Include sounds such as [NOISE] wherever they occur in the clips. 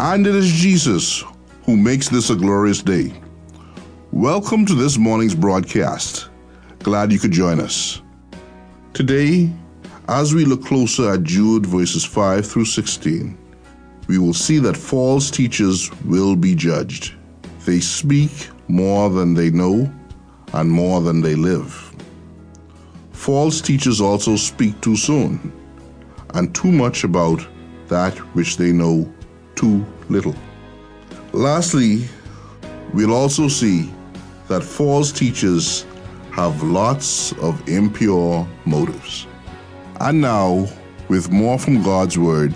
And it is Jesus who makes this a glorious day. Welcome to this morning's broadcast. Glad you could join us. Today, as we look closer at Jude verses 5 through 16, we will see that false teachers will be judged. They speak more than they know and more than they live. False teachers also speak too soon and too much about that which they know too little. Lastly, we'll also see that false teachers have lots of impure motives. And now, with more from God's Word,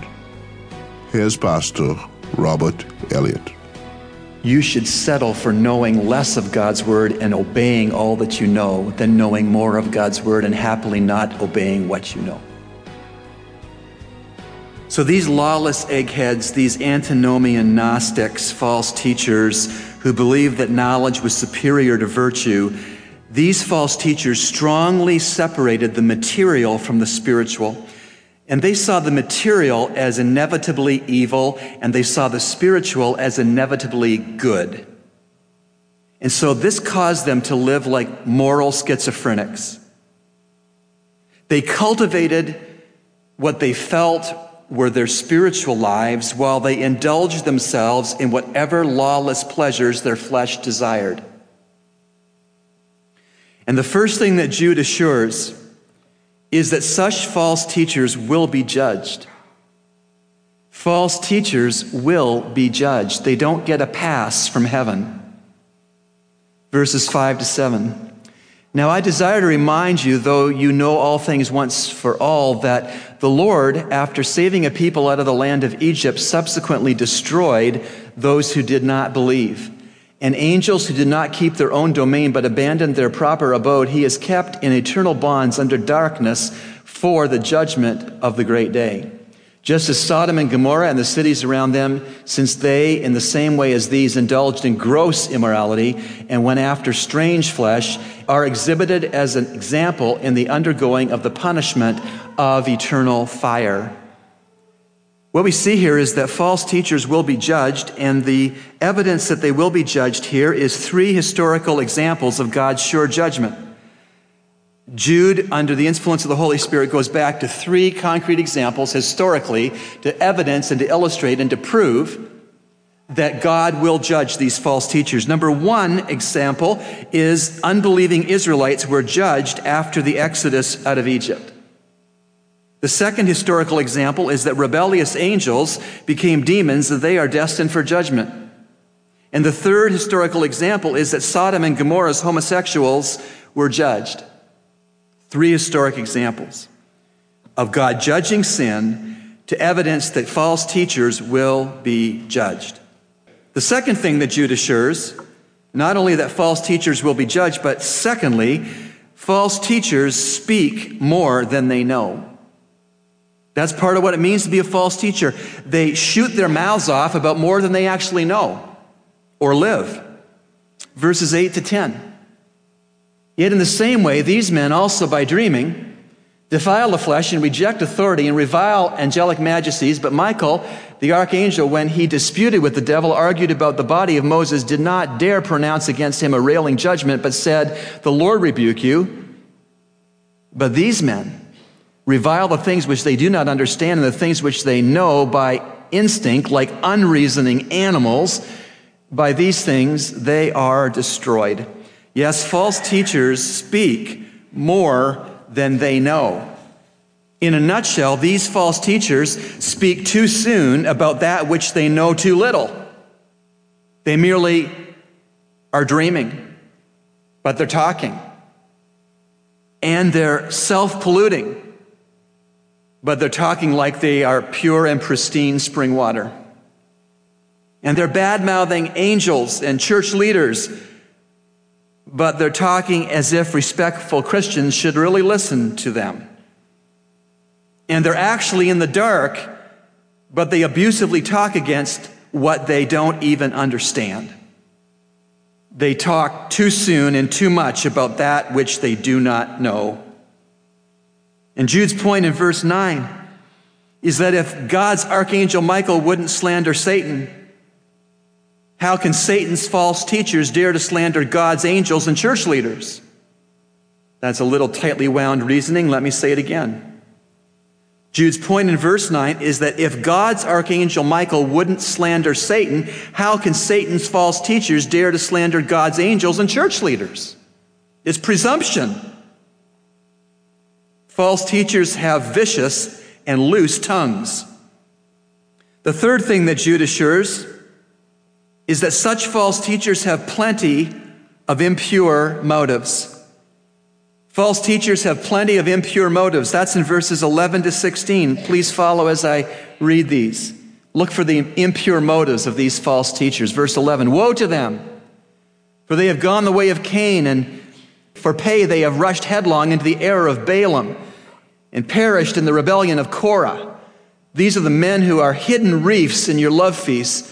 here's Pastor Robert Elliott. You should settle for knowing less of God's Word and obeying all that you know than knowing more of God's Word and happily not obeying what you know. So these lawless eggheads, these antinomian Gnostics, false teachers who believed that knowledge was superior to virtue, these false teachers strongly separated the material from the spiritual. And they saw the material as inevitably evil, and they saw the spiritual as inevitably good. And so this caused them to live like moral schizophrenics. They cultivated what they felt were their spiritual lives while they indulged themselves in whatever lawless pleasures their flesh desired. And the first thing that Jude assures is that such false teachers will be judged. False teachers will be judged. They don't get a pass from heaven. Verses 5 to 7. Now I desire to remind you, though you know all things once for all, that the Lord, after saving a people out of the land of Egypt, subsequently destroyed those who did not believe. And angels who did not keep their own domain but abandoned their proper abode, he has kept in eternal bonds under darkness for the judgment of the great day. Just as Sodom and Gomorrah and the cities around them, since they, in the same way as these, indulged in gross immorality and went after strange flesh, are exhibited as an example in the undergoing of the punishment of eternal fire. What we see here is that false teachers will be judged, and the evidence that they will be judged here is three historical examples of God's sure judgment. Jude, under the influence of the Holy Spirit, goes back to three concrete examples historically to evidence and to illustrate and to prove that God will judge these false teachers. Number one example is unbelieving Israelites were judged after the exodus out of Egypt. The second historical example is that rebellious angels became demons and they are destined for judgment. And the third historical example is that Sodom and Gomorrah's homosexuals were judged. Three historic examples of God judging sin to evidence that false teachers will be judged. The second thing that Jude assures, not only that false teachers will be judged, but secondly, false teachers speak more than they know. That's part of what it means to be a false teacher. They shoot their mouths off about more than they actually know or live. Verses 8 to 10. Yet, in the same way, these men also, by dreaming, defile the flesh and reject authority and revile angelic majesties. But Michael, the archangel, when he disputed with the devil, argued about the body of Moses, did not dare pronounce against him a railing judgment, but said, The Lord rebuke you. But these men revile the things which they do not understand and the things which they know by instinct, like unreasoning animals. By these things they are destroyed. Yes, false teachers speak more than they know. In a nutshell, these false teachers speak too soon about that which they know too little. They merely are dreaming, but they're talking. And they're self polluting, but they're talking like they are pure and pristine spring water. And they're bad mouthing angels and church leaders but they're talking as if respectful Christians should really listen to them. And they're actually in the dark, but they abusively talk against what they don't even understand. They talk too soon and too much about that which they do not know. And Jude's point in verse 9 is that if God's archangel Michael wouldn't slander Satan, how can Satan's false teachers dare to slander God's angels and church leaders? That's a little tightly wound reasoning. Let me say it again. Jude's point in verse 9 is that if God's archangel Michael wouldn't slander Satan, how can Satan's false teachers dare to slander God's angels and church leaders? It's presumption. False teachers have vicious and loose tongues. The third thing that Jude assures is that such false teachers have plenty of impure motives. False teachers have plenty of impure motives. That's in verses 11 to 16. Please follow as I read these. Look for the impure motives of these false teachers. Verse 11 Woe to them, for they have gone the way of Cain, and for pay they have rushed headlong into the error of Balaam and perished in the rebellion of Korah. These are the men who are hidden reefs in your love feasts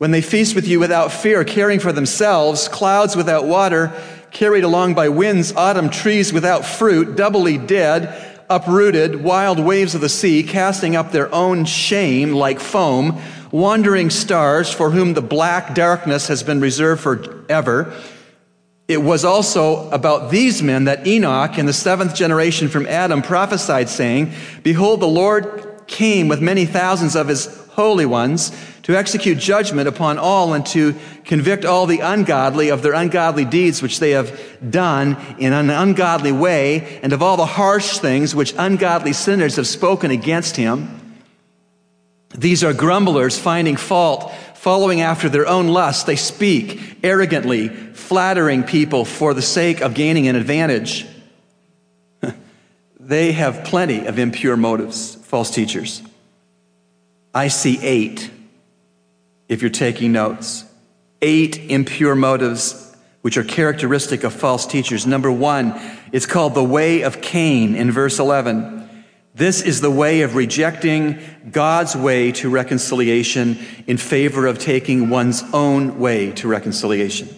when they feast with you without fear, caring for themselves, clouds without water, carried along by winds, autumn trees without fruit, doubly dead, uprooted, wild waves of the sea, casting up their own shame like foam, wandering stars for whom the black darkness has been reserved forever. It was also about these men that Enoch, in the seventh generation from Adam, prophesied, saying, Behold, the Lord came with many thousands of his holy ones to execute judgment upon all and to convict all the ungodly of their ungodly deeds which they have done in an ungodly way and of all the harsh things which ungodly sinners have spoken against him. These are grumblers finding fault, following after their own lusts. They speak arrogantly, flattering people for the sake of gaining an advantage. [LAUGHS] they have plenty of impure motives, false teachers. I see eight if you're taking notes. Eight impure motives which are characteristic of false teachers. Number one, it's called the way of Cain in verse 11. This is the way of rejecting God's way to reconciliation in favor of taking one's own way to reconciliation.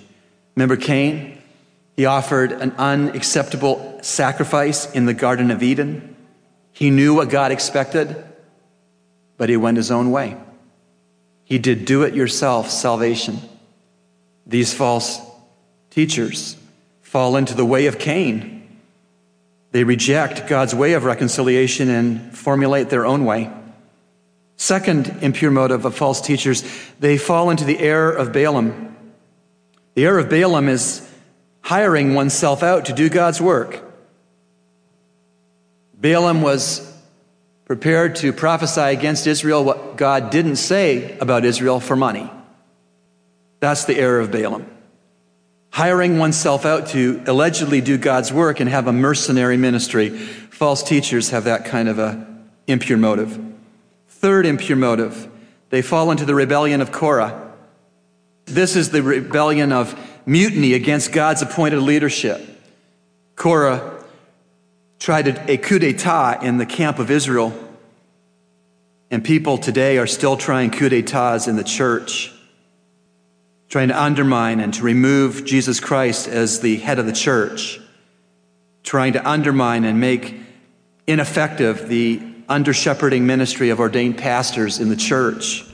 Remember Cain? He offered an unacceptable sacrifice in the Garden of Eden. He knew what God expected, but he went his own way. He did do it yourself salvation. These false teachers fall into the way of Cain. They reject God's way of reconciliation and formulate their own way. Second impure motive of false teachers, they fall into the error of Balaam. The error of Balaam is hiring oneself out to do God's work. Balaam was prepared to prophesy against Israel what God didn't say about Israel for money. That's the error of Balaam. Hiring oneself out to allegedly do God's work and have a mercenary ministry. False teachers have that kind of a impure motive. Third impure motive, they fall into the rebellion of Korah. This is the rebellion of mutiny against God's appointed leadership. Korah tried a coup d'etat in the camp of Israel. And people today are still trying coup d'etats in the church, trying to undermine and to remove Jesus Christ as the head of the church, trying to undermine and make ineffective the under shepherding ministry of ordained pastors in the church.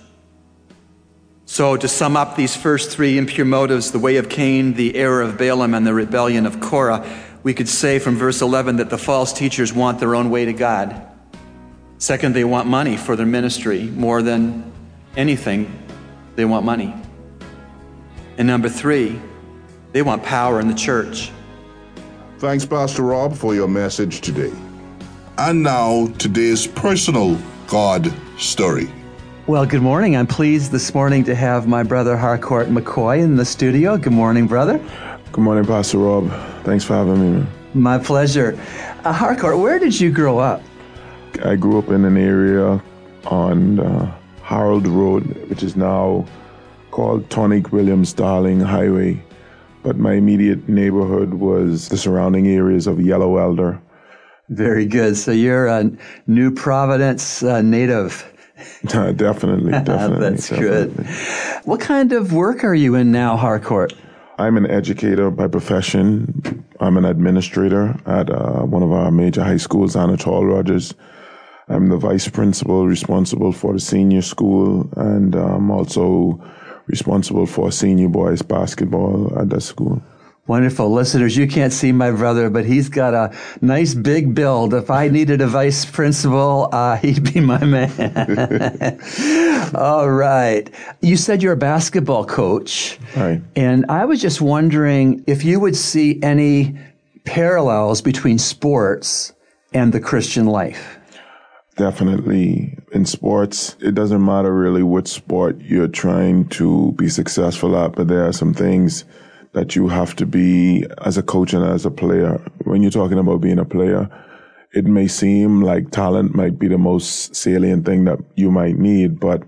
So, to sum up these first three impure motives the way of Cain, the error of Balaam, and the rebellion of Korah we could say from verse 11 that the false teachers want their own way to God. Second, they want money for their ministry more than anything, they want money. And number three, they want power in the church. Thanks, Pastor Rob, for your message today. And now, today's personal God story. Well, good morning. I'm pleased this morning to have my brother Harcourt Macoy in the studio. Good morning, brother. Good morning, Pastor Rob. Thanks for having me. Man. My pleasure. Uh, Harcourt, where did you grow up? I grew up in an area on uh, Harold Road, which is now called Tonique Williams Darling Highway. But my immediate neighborhood was the surrounding areas of Yellow Elder. Very good. So you're a New Providence uh, native. definitely, [LAUGHS] [LAUGHS] definitely. That's definitely. good. What kind of work are you in now, Harcourt? I'm an educator by profession. I'm an administrator at uh, one of our major high schools, Anatol Rodgers. I'm the vice principal responsible for the senior school and I'm also responsible for senior boys basketball at the school. Wonderful. Listeners, you can't see my brother, but he's got a nice big build. If I needed a vice principal, uh, [LAUGHS] he'd be my man. [LAUGHS] All right. You said you're a basketball coach. Right. And I was just wondering if you would see any parallels between sports and the Christian life. Definitely. In sports, it doesn't matter really what sport you're trying to be successful at, but there are some things that you have to be as a coach and as a player. When you're talking about being a player, it may seem like talent might be the most salient thing that you might need, but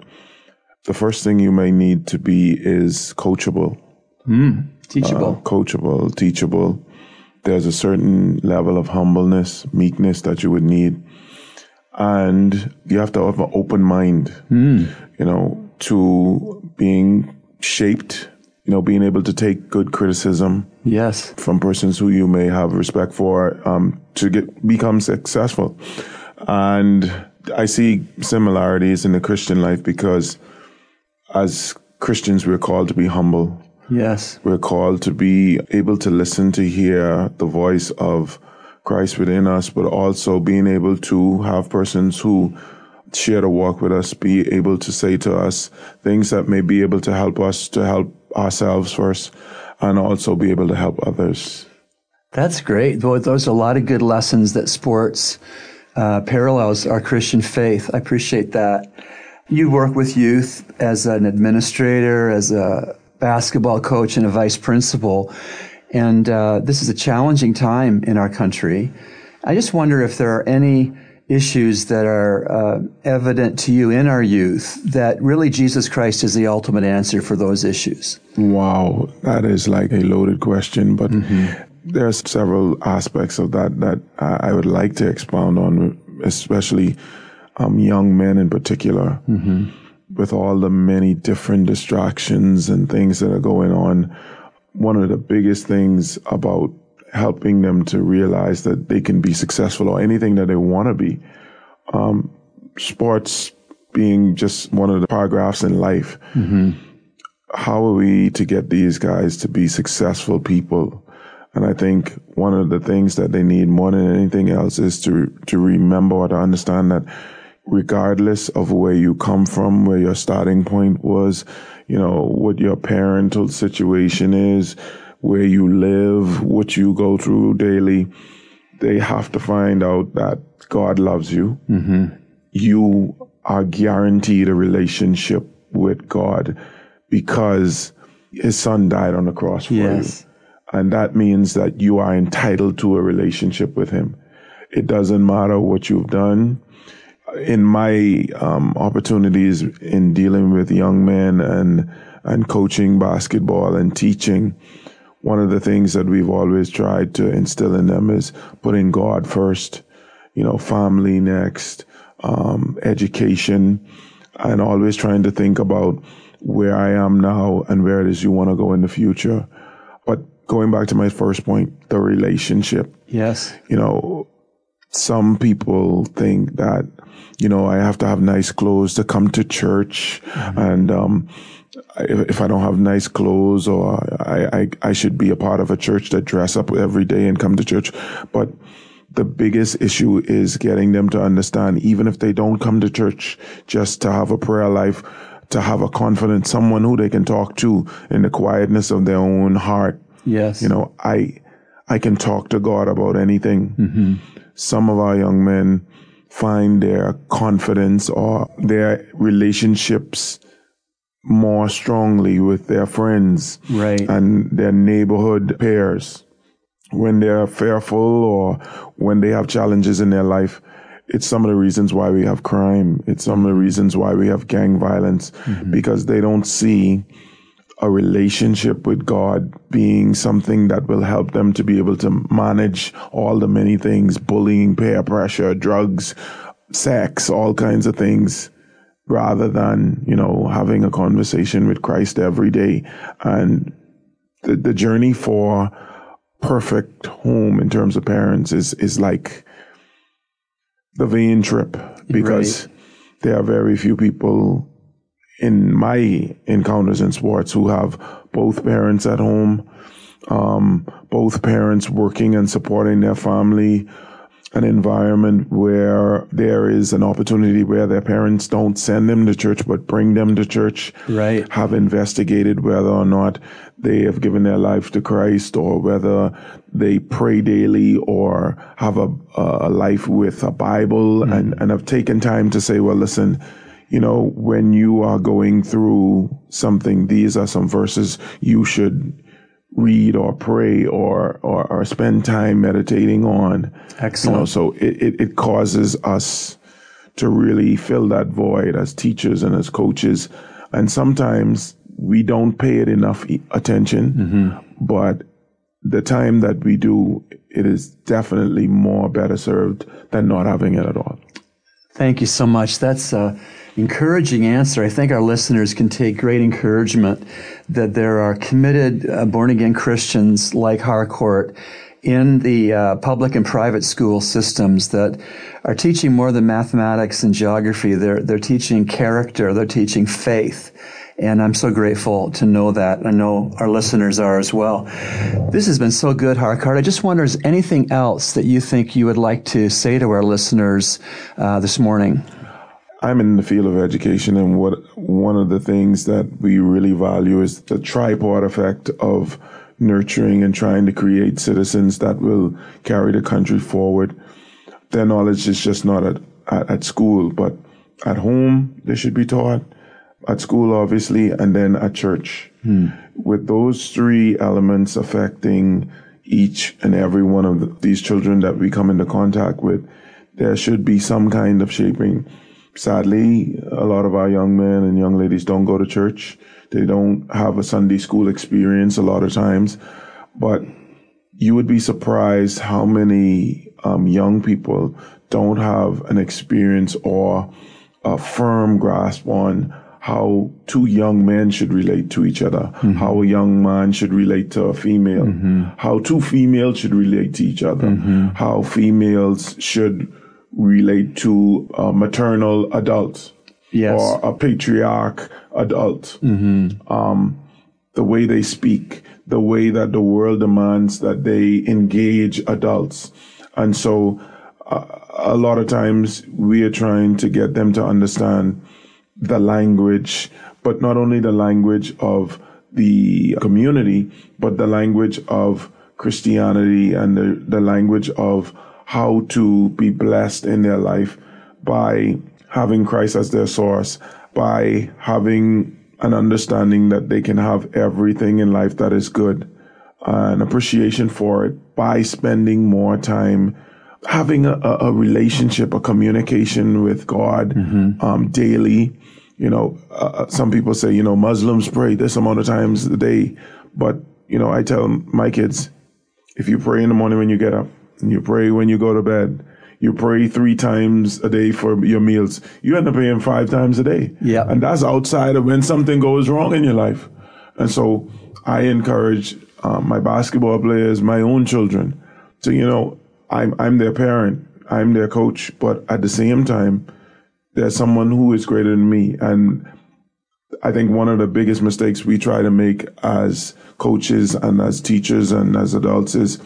the first thing you may need to be is coachable. Mm, teachable. Uh, coachable, teachable. There's a certain level of humbleness, meekness that you would need and you have to have an open mind, mm. you know, to being shaped, you know, being able to take good criticism. Yes. From persons who you may have respect for, um, to get, become successful. And I see similarities in the Christian life because as Christians, we're called to be humble. Yes. We're called to be able to listen to hear the voice of Christ within us, but also being able to have persons who share the walk with us, be able to say to us things that may be able to help us to help ourselves first, and also be able to help others. That's great. Those are a lot of good lessons that sports uh, parallels our Christian faith. I appreciate that. You work with youth as an administrator, as a basketball coach, and a vice principal. And uh, this is a challenging time in our country. I just wonder if there are any issues that are uh, evident to you in our youth that really Jesus Christ is the ultimate answer for those issues. Wow, that is like a loaded question, but mm-hmm. there's several aspects of that that I would like to expound on, especially um, young men in particular. Mm-hmm. With all the many different distractions and things that are going on, one of the biggest things about helping them to realize that they can be successful or anything that they want to be. Um, sports being just one of the paragraphs in life. Mm-hmm. How are we to get these guys to be successful people? And I think one of the things that they need more than anything else is to, to remember or to understand that regardless of where you come from, where your starting point was, you know, what your parental situation is, where you live, what you go through daily, they have to find out that God loves you. Mm-hmm. You are guaranteed a relationship with God because his son died on the cross for yes. you. And that means that you are entitled to a relationship with him. It doesn't matter what you've done in my um, opportunities in dealing with young men and and coaching basketball and teaching, one of the things that we've always tried to instill in them is putting God first, you know, family next, um, education, and always trying to think about where I am now and where it is you want to go in the future. But going back to my first point, the relationship. Yes. You know, some people think that you know I have to have nice clothes to come to church, mm-hmm. and um, if, if, I don't have nice clothes, or I, I I should be a part of a church that dress up every day and come to church, but the biggest issue is getting them to understand, even if they don't come to church, just to have a prayer life, to have a confident someone who they can talk to in the quietness of their own heart. Yes. You know, I, I can talk to God about anything. Mm-hmm some of our young men find their confidence or their relationships more strongly with their friends right. and their neighborhood peers. When they're fearful or when they have challenges in their life, it's some of the reasons why we have crime. It's some of the reasons why we have gang violence mm-hmm. because they don't see a relationship with God being something that will help them to be able to manage all the many things bullying, peer pressure, drugs, sex, all kinds of things rather than, you know, having a conversation with Christ every day. And the, the journey for perfect home in terms of parents is, is like the vain trip. because there are very few people in my encounters in sports who have both parents at home, um, both parents working and supporting their family, an environment where there is an opportunity where their parents don't send them to church but bring them to church. Right. Have investigated whether or not they have given their life to Christ or whether they pray daily or have a, a life with a Bible mm. and, and have taken time to say, well, listen, you know, when you are going through something, these are some verses you should read or pray or, or, or spend time meditating on. Excellent. You know, so it, it, it causes us to really fill that void as teachers and as coaches. And sometimes we don't pay it enough attention, mm-hmm. but the time that we do, it is definitely more better served than not having it at all. Thank you so much. That's a encouraging answer. I think our listeners can take great encouragement that there are committed uh, born again Christians like Harcourt in the uh, public and private school systems that are teaching more than mathematics and geography. They're, they're teaching character. They're teaching faith. And I'm so grateful to know that. I know our listeners are as well. This has been so good, Harcourt. I just wonder, is anything else that you think you would like to say to our listeners uh, this morning? I'm in the field of education, and what one of the things that we really value is the tripod effect of nurturing and trying to create citizens that will carry the country forward. Their knowledge is just not at, at, at school, but at home they should be taught at school, obviously, and then at church. Hmm. With those three elements affecting each and every one of the, these children that we come into contact with, there should be some kind of shaping. Sadly, a lot of our young men and young ladies don't go to church. They don't have a Sunday school experience a lot of times. But you would be surprised how many um, young people don't have an experience or a firm grasp on how two young men should relate to each other, mm-hmm. how a young man should relate to a female, mm-hmm. how two females should relate to each other, mm-hmm. how females should relate to a maternal adults yes. or a patriarch adult. Mm-hmm. Um, the way they speak, the way that the world demands that they engage adults. And so uh, a lot of times we are trying to get them to understand the language, but not only the language of the community, but the language of Christianity and the, the language of how to be blessed in their life by having Christ as their source, by having an understanding that they can have everything in life that is good, an appreciation for it by spending more time having a, a relationship, a communication with God mm-hmm. um, daily, you know, uh, uh, some people say, you know, Muslims pray this amount of times a day. But, you know, I tell my kids, if you pray in the morning when you get up and you pray when you go to bed, you pray three times a day for your meals, you end up praying five times a day. Yeah. And that's outside of when something goes wrong in your life. And so I encourage um, my basketball players, my own children to, you know, I'm, I'm their parent, I'm their coach, but at the same time, there's someone who is greater than me. And I think one of the biggest mistakes we try to make as coaches and as teachers and as adults is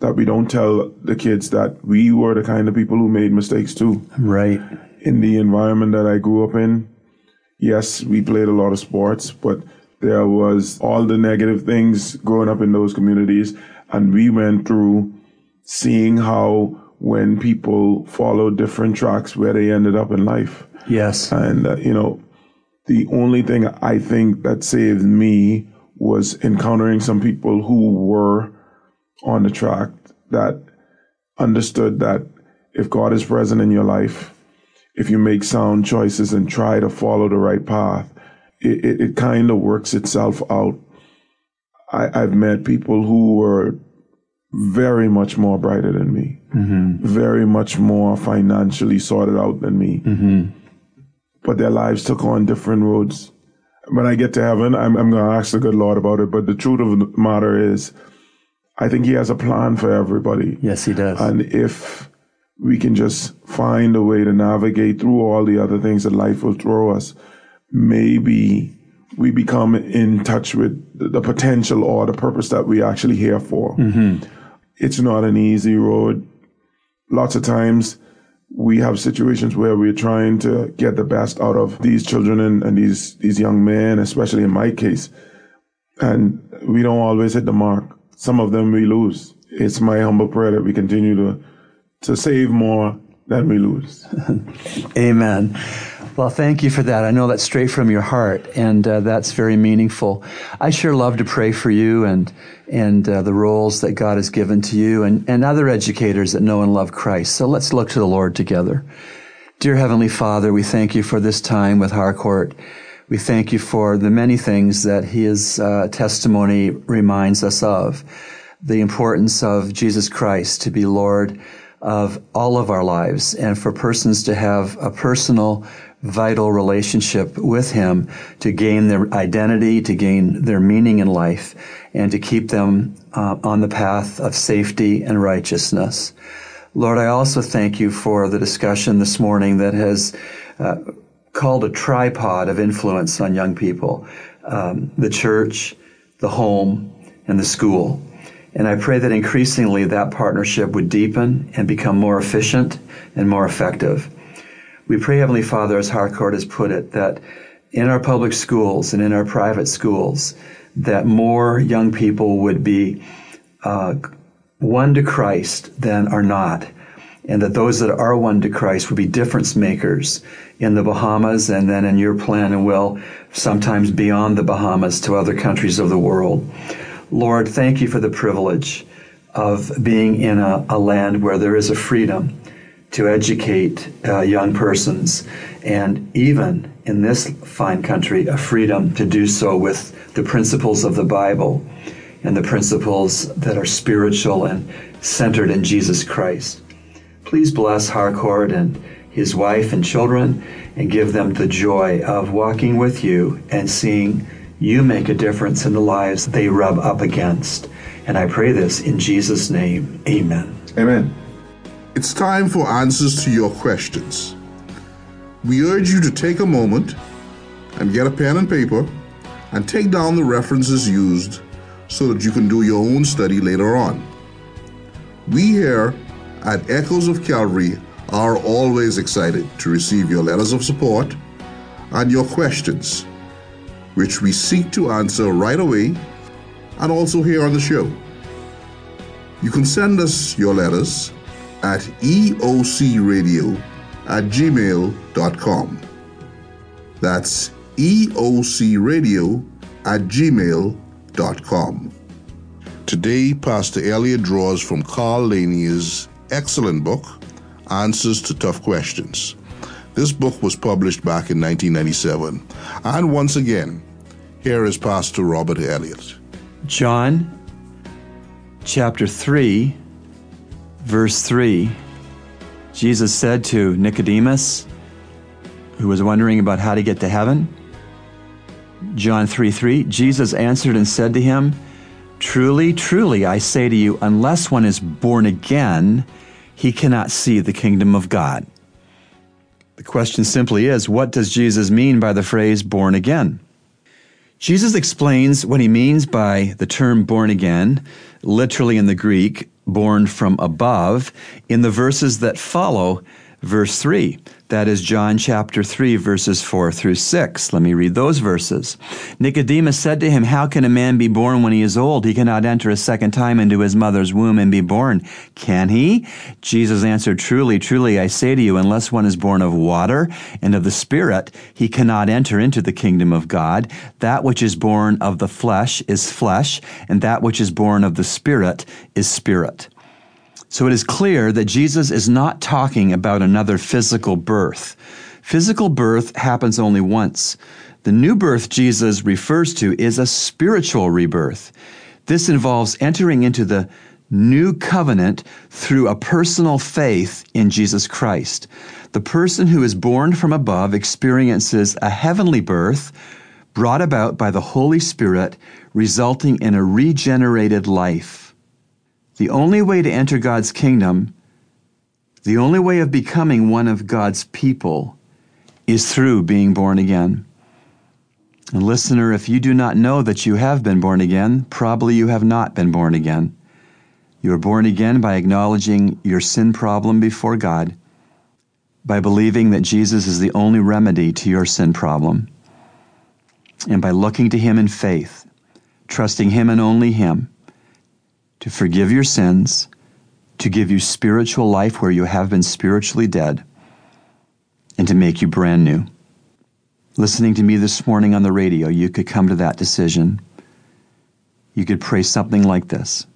that we don't tell the kids that we were the kind of people who made mistakes too. Right. In the environment that I grew up in, yes, we played a lot of sports, but there was all the negative things growing up in those communities. And we went through seeing how when people follow different tracks where they ended up in life. Yes. And, uh, you know, the only thing I think that saved me was encountering some people who were on the track that understood that if God is present in your life, if you make sound choices and try to follow the right path, it, it, it kind of works itself out. I, I've met people who were very much more brighter than me, mm-hmm. very much more financially sorted out than me. Mm-hmm. But their lives took on different roads. When I get to heaven, I'm, I'm going to ask the good Lord about it. But the truth of the matter is, I think He has a plan for everybody. Yes, He does. And if we can just find a way to navigate through all the other things that life will throw us, maybe we become in touch with the potential or the purpose that we're actually here for. Mm-hmm. It's not an easy road. Lots of times we have situations where we're trying to get the best out of these children and, and these these young men, especially in my case. And we don't always hit the mark. Some of them we lose. It's my humble prayer that we continue to to save more than we lose. [LAUGHS] Amen. Well, thank you for that. I know that's straight from your heart, and uh, that's very meaningful. I sure love to pray for you and and uh, the roles that God has given to you, and, and other educators that know and love Christ. So let's look to the Lord together. Dear Heavenly Father, we thank you for this time with Harcourt. We thank you for the many things that his uh, testimony reminds us of. The importance of Jesus Christ to be Lord of all of our lives and for persons to have a personal, vital relationship with Him to gain their identity, to gain their meaning in life, and to keep them uh, on the path of safety and righteousness. Lord, I also thank you for the discussion this morning that has uh, called a tripod of influence on young people um, the church, the home, and the school. And I pray that increasingly that partnership would deepen and become more efficient and more effective. We pray, Heavenly Father, as Harcourt has put it, that in our public schools and in our private schools, that more young people would be uh, won to Christ than are not. And that those that are won to Christ would be difference makers in the Bahamas and then in your plan and will, sometimes beyond the Bahamas to other countries of the world. Lord, thank you for the privilege of being in a, a land where there is a freedom to educate uh, young persons, and even in this fine country, a freedom to do so with the principles of the Bible and the principles that are spiritual and centered in Jesus Christ. Please bless Harcourt and his wife and children and give them the joy of walking with you and seeing you make a difference in the lives they rub up against. And I pray this in Jesus' name. Amen. Amen. It's time for answers to your questions. We urge you to take a moment and get a pen and paper and take down the references used so that you can do your own study later on. We here at Echoes of Calvary are always excited to receive your letters of support and your questions which we seek to answer right away and also here on the show. You can send us your letters at eocradio at gmail.com. That's eocradio at gmail.com. Today, Pastor Elliott draws from Carl Lanier's excellent book, Answers to Tough Questions. This book was published back in 1997. And once again, here is Pastor Robert Elliott. John chapter 3, verse 3. Jesus said to Nicodemus, who was wondering about how to get to heaven, John 3 3, Jesus answered and said to him, Truly, truly, I say to you, unless one is born again, he cannot see the kingdom of God. The question simply is, what does Jesus mean by the phrase born again? Jesus explains what he means by the term born again, literally in the Greek, born from above, in the verses that follow verse 3. That is John chapter 3, verses 4 through 6. Let me read those verses. Nicodemus said to him, How can a man be born when he is old? He cannot enter a second time into his mother's womb and be born. Can he? Jesus answered, Truly, truly, I say to you, unless one is born of water and of the Spirit, he cannot enter into the kingdom of God. That which is born of the flesh is flesh, and that which is born of the Spirit is spirit. So it is clear that Jesus is not talking about another physical birth. Physical birth happens only once. The new birth Jesus refers to is a spiritual rebirth. This involves entering into the new covenant through a personal faith in Jesus Christ. The person who is born from above experiences a heavenly birth brought about by the Holy Spirit, resulting in a regenerated life. The only way to enter God's kingdom The only way of becoming one of God's people is through being born again. And listener, if you do not know that you have been born again, probably you have not been born again. You are born again by acknowledging your sin problem before God, by believing that Jesus is the only remedy to your sin problem, and by looking to Him in faith, trusting Him and only Him to forgive your sins, to give you spiritual life where you have been spiritually dead, and to make you brand new. Listening to me this morning on the radio, you could come to that decision. You could pray something like this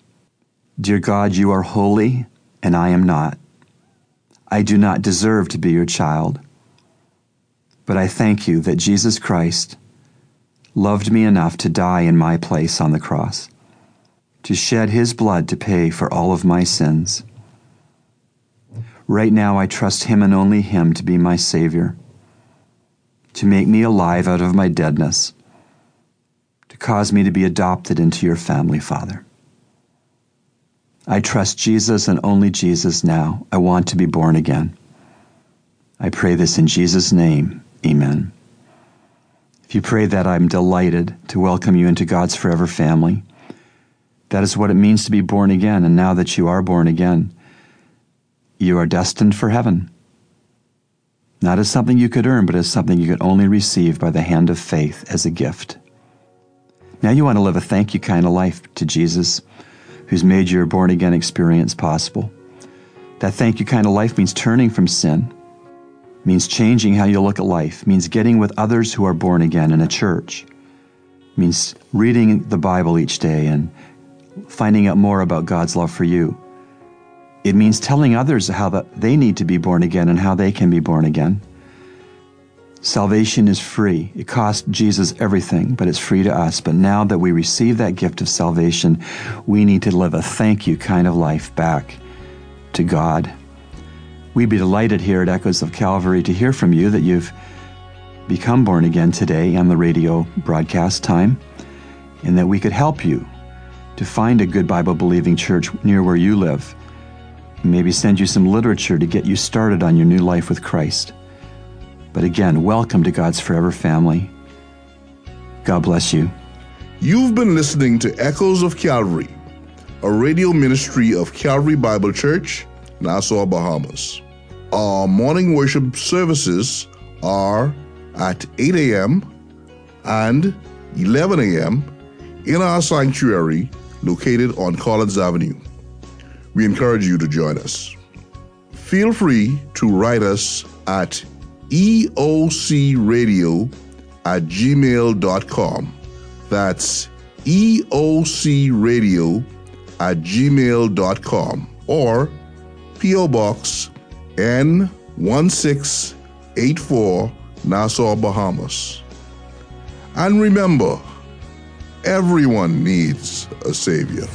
Dear God, you are holy, and I am not. I do not deserve to be your child. But I thank you that Jesus Christ loved me enough to die in my place on the cross to shed his blood to pay for all of my sins. Right now, I trust him and only him to be my Savior, to make me alive out of my deadness, to cause me to be adopted into your family, Father. I trust Jesus and only Jesus now. I want to be born again. I pray this in Jesus' name. Amen. If you pray that, I'm delighted to welcome you into God's forever family. That is what it means to be born again. And now that you are born again, you are destined for heaven. Not as something you could earn, but as something you could only receive by the hand of faith as a gift. Now you want to live a thank you kind of life to Jesus, who's made your born again experience possible. That thank you kind of life means turning from sin, means changing how you look at life, means getting with others who are born again in a church, means reading the Bible each day and finding out more about God's love for you. It means telling others how that they need to be born again and how they can be born again. Salvation is free. It cost Jesus everything, but it's free to us. But now that we receive that gift of salvation, we need to live a thank you kind of life back to God. We'd be delighted here at Echoes of Calvary to hear from you that you've become born again today on the radio broadcast time, and that we could help you to find a good Bible believing church near where you live. Maybe send you some literature to get you started on your new life with Christ. But again, welcome to God's forever family. God bless you. You've been listening to Echoes of Calvary, a radio ministry of Calvary Bible Church, Nassau, Bahamas. Our morning worship services are at 8 a.m. and 11 a.m. in our sanctuary located on Collins Avenue. We encourage you to join us. Feel free to write us at eocradio at gmail.com. That's eocradio at gmail.com or P.O. Box N1684 Nassau, Bahamas. And remember, Everyone needs a Savior.